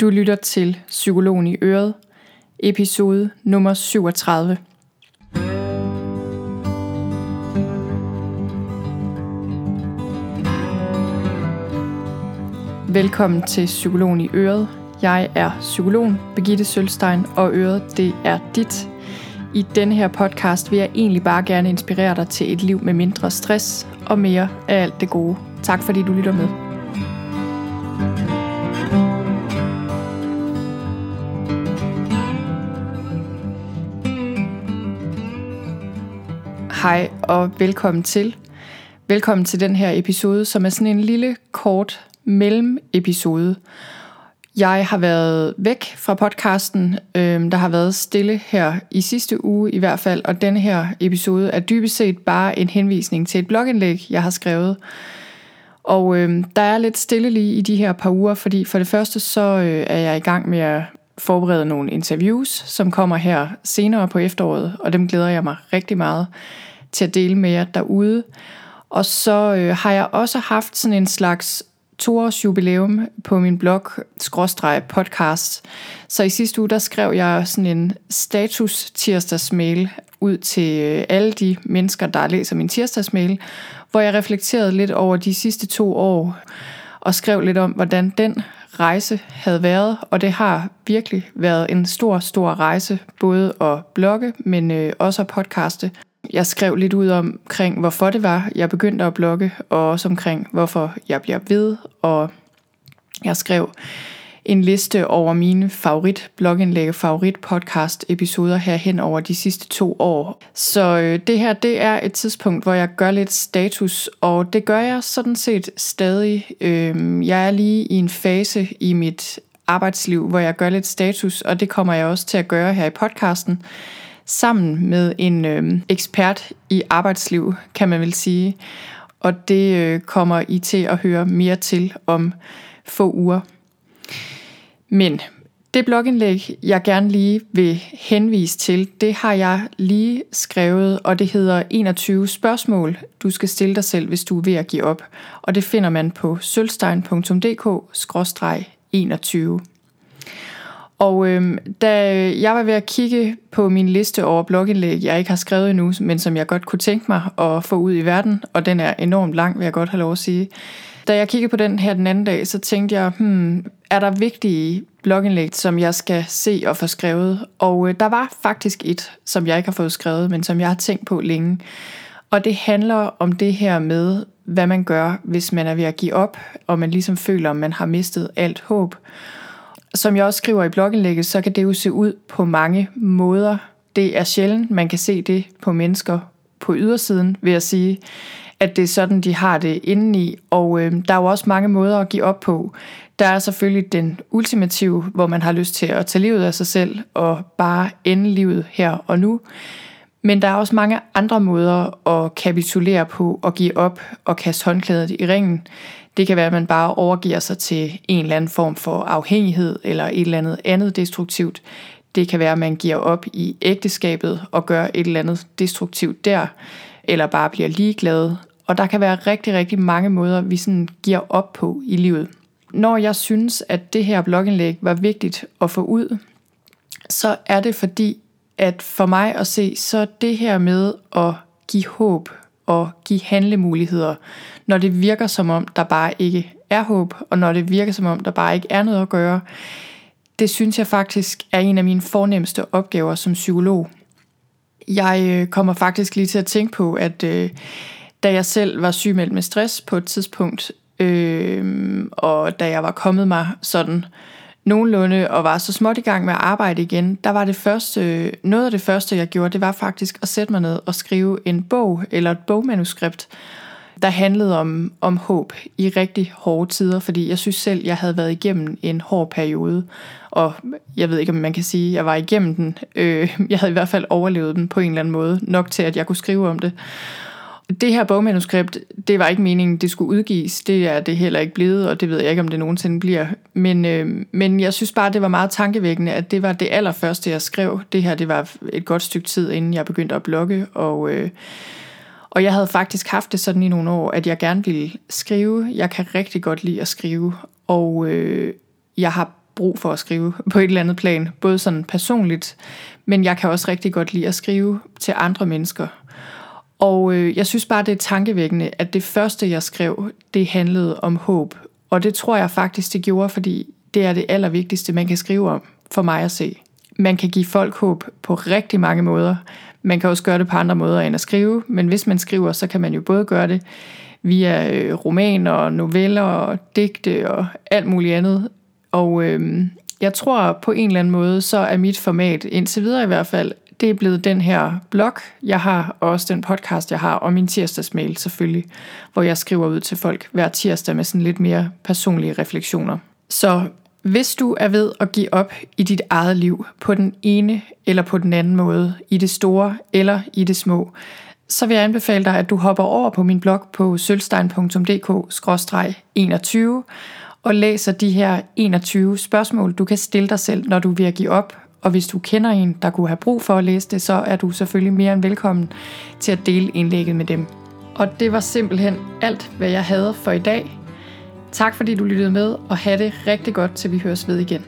Du lytter til Psykologen i Øret, episode nummer 37. Velkommen til Psykologen i Øret. Jeg er psykologen Begitte Sølstein, og Øret det er dit. I denne her podcast vil jeg egentlig bare gerne inspirere dig til et liv med mindre stress og mere af alt det gode. Tak fordi du lytter med. Hej og velkommen til. Velkommen til den her episode, som er sådan en lille kort mellem-episode. Jeg har været væk fra podcasten. Øhm, der har været stille her i sidste uge i hvert fald, og den her episode er dybest set bare en henvisning til et blogindlæg, jeg har skrevet. Og øhm, der er lidt stille lige i de her par uger, fordi for det første så øh, er jeg i gang med at forberede nogle interviews, som kommer her senere på efteråret, og dem glæder jeg mig rigtig meget til at dele med jer derude. Og så øh, har jeg også haft sådan en slags toårs jubilæum på min blog, skråstreg podcast. Så i sidste uge, der skrev jeg sådan en status tirsdagsmail ud til øh, alle de mennesker, der læser min tirsdagsmail, hvor jeg reflekterede lidt over de sidste to år, og skrev lidt om, hvordan den rejse havde været, og det har virkelig været en stor, stor rejse, både at blogge, men øh, også at podcaste. Jeg skrev lidt ud omkring, hvorfor det var, jeg begyndte at blogge, og også omkring, hvorfor jeg bliver ved, og jeg skrev en liste over mine favorit blogindlæg favorit podcast episoder her hen over de sidste to år. Så øh, det her, det er et tidspunkt, hvor jeg gør lidt status, og det gør jeg sådan set stadig. Øh, jeg er lige i en fase i mit arbejdsliv, hvor jeg gør lidt status, og det kommer jeg også til at gøre her i podcasten sammen med en øh, ekspert i arbejdsliv, kan man vel sige. Og det øh, kommer I til at høre mere til om få uger. Men det blogindlæg, jeg gerne lige vil henvise til, det har jeg lige skrevet, og det hedder 21 spørgsmål, du skal stille dig selv, hvis du er ved at give op. Og det finder man på sølvstein.dk-21. Og øhm, da jeg var ved at kigge på min liste over blogindlæg, jeg ikke har skrevet endnu, men som jeg godt kunne tænke mig at få ud i verden, og den er enormt lang, vil jeg godt have lov at sige. Da jeg kiggede på den her den anden dag, så tænkte jeg, hmm, er der vigtige blogindlæg, som jeg skal se og få skrevet? Og øh, der var faktisk et, som jeg ikke har fået skrevet, men som jeg har tænkt på længe. Og det handler om det her med, hvad man gør, hvis man er ved at give op, og man ligesom føler, at man har mistet alt håb. Som jeg også skriver i blogindlægget, så kan det jo se ud på mange måder. Det er sjældent, man kan se det på mennesker på ydersiden, vil jeg sige, at det er sådan, de har det indeni. Og øh, der er jo også mange måder at give op på. Der er selvfølgelig den ultimative, hvor man har lyst til at tage livet af sig selv og bare ende livet her og nu. Men der er også mange andre måder at kapitulere på og give op og kaste håndklædet i ringen. Det kan være, at man bare overgiver sig til en eller anden form for afhængighed eller et eller andet andet destruktivt. Det kan være, at man giver op i ægteskabet og gør et eller andet destruktivt der, eller bare bliver ligeglad. Og der kan være rigtig, rigtig mange måder, vi sådan giver op på i livet. Når jeg synes, at det her blogindlæg var vigtigt at få ud, så er det fordi, at for mig at se, så det her med at give håb og give handlemuligheder, når det virker som om, der bare ikke er håb, og når det virker som om, der bare ikke er noget at gøre, det synes jeg faktisk er en af mine fornemmeste opgaver som psykolog. Jeg øh, kommer faktisk lige til at tænke på, at øh, da jeg selv var sygemeldt med stress på et tidspunkt, øh, og da jeg var kommet mig sådan nogenlunde og var så småt i gang med at arbejde igen, der var det første, noget af det første, jeg gjorde, det var faktisk at sætte mig ned og skrive en bog eller et bogmanuskript, der handlede om, om håb i rigtig hårde tider, fordi jeg synes selv, jeg havde været igennem en hård periode, og jeg ved ikke, om man kan sige, at jeg var igennem den. Øh, jeg havde i hvert fald overlevet den på en eller anden måde, nok til, at jeg kunne skrive om det. Det her bogmanuskript, det var ikke meningen, det skulle udgives. Det er det heller ikke blevet, og det ved jeg ikke, om det nogensinde bliver. Men, øh, men jeg synes bare, det var meget tankevækkende, at det var det allerførste, jeg skrev. Det her, det var et godt stykke tid, inden jeg begyndte at blogge, og... Øh, og jeg havde faktisk haft det sådan i nogle år, at jeg gerne ville skrive. Jeg kan rigtig godt lide at skrive, og øh, jeg har brug for at skrive på et eller andet plan, både sådan personligt, men jeg kan også rigtig godt lide at skrive til andre mennesker. Og øh, jeg synes bare, det er tankevækkende, at det første, jeg skrev, det handlede om håb. Og det tror jeg faktisk, det gjorde, fordi det er det allervigtigste, man kan skrive om, for mig at se. Man kan give folk håb på rigtig mange måder. Man kan også gøre det på andre måder end at skrive, men hvis man skriver, så kan man jo både gøre det via øh, romaner romaner, noveller og digte og alt muligt andet. Og øh, jeg tror på en eller anden måde, så er mit format, indtil videre i hvert fald, det er blevet den her blog, jeg har, og også den podcast, jeg har, og min tirsdagsmail selvfølgelig, hvor jeg skriver ud til folk hver tirsdag med sådan lidt mere personlige refleksioner. Så hvis du er ved at give op i dit eget liv på den ene eller på den anden måde, i det store eller i det små, så vil jeg anbefale dig, at du hopper over på min blog på sølvstein.dk-21 og læser de her 21 spørgsmål, du kan stille dig selv, når du vil give op. Og hvis du kender en, der kunne have brug for at læse det, så er du selvfølgelig mere end velkommen til at dele indlægget med dem. Og det var simpelthen alt, hvad jeg havde for i dag. Tak fordi du lyttede med, og have det rigtig godt, til vi høres ved igen.